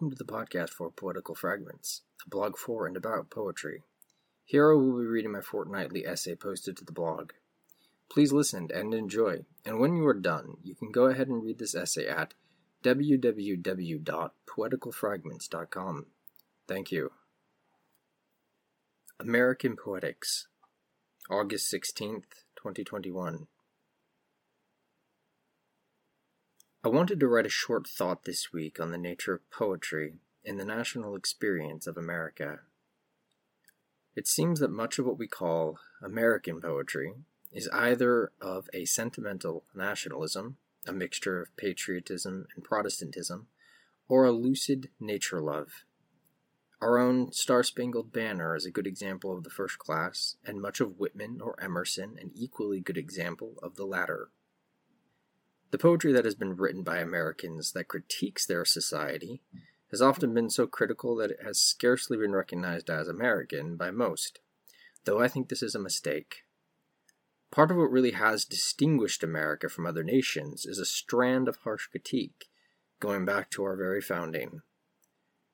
Welcome to the podcast for Poetical Fragments, a blog for and about poetry. Here I will be reading my fortnightly essay posted to the blog. Please listen and enjoy, and when you are done, you can go ahead and read this essay at www.poeticalfragments.com. Thank you. American Poetics, August 16th, 2021. I wanted to write a short thought this week on the nature of poetry in the national experience of America. It seems that much of what we call American poetry is either of a sentimental nationalism, a mixture of patriotism and Protestantism, or a lucid nature love. Our own Star Spangled Banner is a good example of the first class, and much of Whitman or Emerson an equally good example of the latter. The poetry that has been written by Americans that critiques their society has often been so critical that it has scarcely been recognized as American by most, though I think this is a mistake. Part of what really has distinguished America from other nations is a strand of harsh critique, going back to our very founding.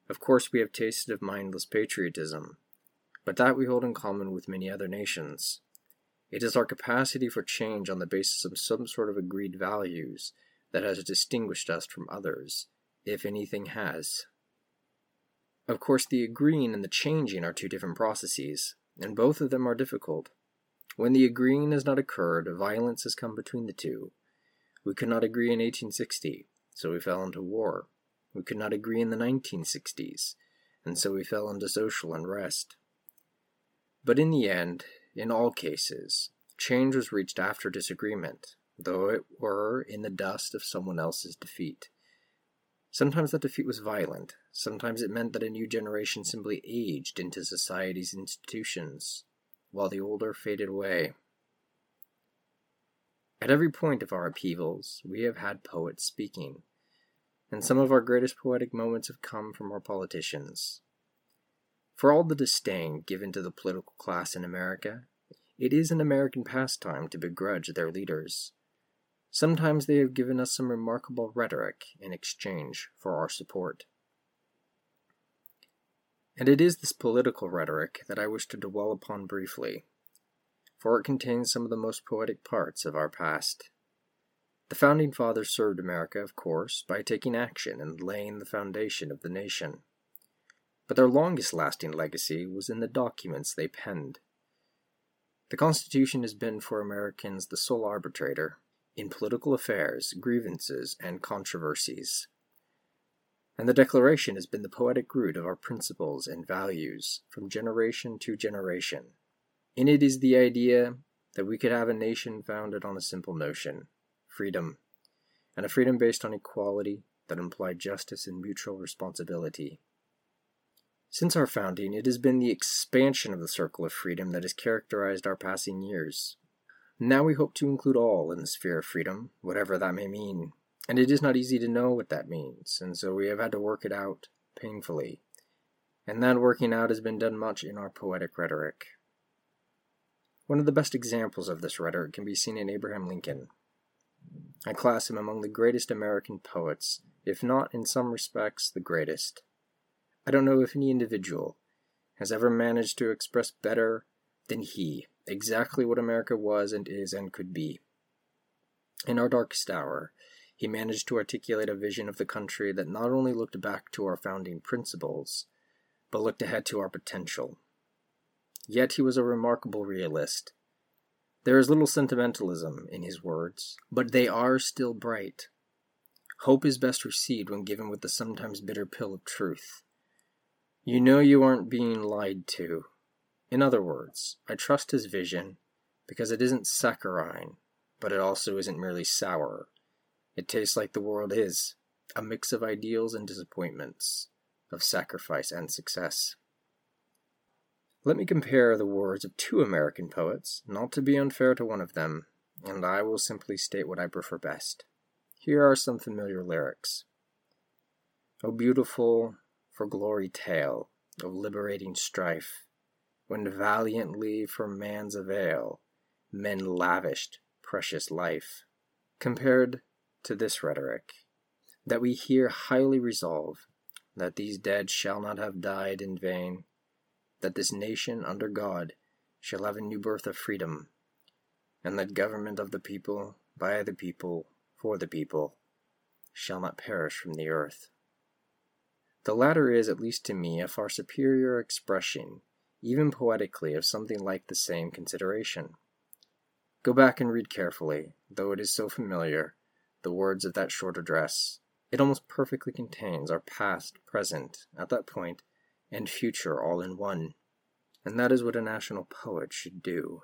Of course, we have tasted of mindless patriotism, but that we hold in common with many other nations. It is our capacity for change on the basis of some sort of agreed values that has distinguished us from others, if anything has. Of course, the agreeing and the changing are two different processes, and both of them are difficult. When the agreeing has not occurred, violence has come between the two. We could not agree in 1860, so we fell into war. We could not agree in the 1960s, and so we fell into social unrest. But in the end, in all cases, change was reached after disagreement, though it were in the dust of someone else's defeat. Sometimes that defeat was violent, sometimes it meant that a new generation simply aged into society's institutions, while the older faded away. At every point of our upheavals, we have had poets speaking, and some of our greatest poetic moments have come from our politicians. For all the disdain given to the political class in America, it is an American pastime to begrudge their leaders. Sometimes they have given us some remarkable rhetoric in exchange for our support. And it is this political rhetoric that I wish to dwell upon briefly, for it contains some of the most poetic parts of our past. The Founding Fathers served America, of course, by taking action and laying the foundation of the nation but their longest lasting legacy was in the documents they penned. The Constitution has been for Americans the sole arbitrator in political affairs, grievances, and controversies. And the Declaration has been the poetic root of our principles and values from generation to generation. In it is the idea that we could have a nation founded on a simple notion freedom, and a freedom based on equality that implied justice and mutual responsibility. Since our founding, it has been the expansion of the circle of freedom that has characterized our passing years. Now we hope to include all in the sphere of freedom, whatever that may mean, and it is not easy to know what that means, and so we have had to work it out painfully. And that working out has been done much in our poetic rhetoric. One of the best examples of this rhetoric can be seen in Abraham Lincoln. I class him among the greatest American poets, if not in some respects the greatest. I don't know if any individual has ever managed to express better than he exactly what America was and is and could be. In our darkest hour, he managed to articulate a vision of the country that not only looked back to our founding principles, but looked ahead to our potential. Yet he was a remarkable realist. There is little sentimentalism in his words, but they are still bright. Hope is best received when given with the sometimes bitter pill of truth. You know you aren't being lied to. In other words, I trust his vision because it isn't saccharine, but it also isn't merely sour. It tastes like the world is a mix of ideals and disappointments, of sacrifice and success. Let me compare the words of two American poets, not to be unfair to one of them, and I will simply state what I prefer best. Here are some familiar lyrics. O beautiful, for glory tale of liberating strife, when valiantly for man's avail men lavished precious life. Compared to this rhetoric, that we here highly resolve that these dead shall not have died in vain, that this nation under God shall have a new birth of freedom, and that government of the people, by the people, for the people, shall not perish from the earth. The latter is, at least to me, a far superior expression, even poetically, of something like the same consideration. Go back and read carefully, though it is so familiar, the words of that short address. It almost perfectly contains our past, present, at that point, and future all in one. And that is what a national poet should do.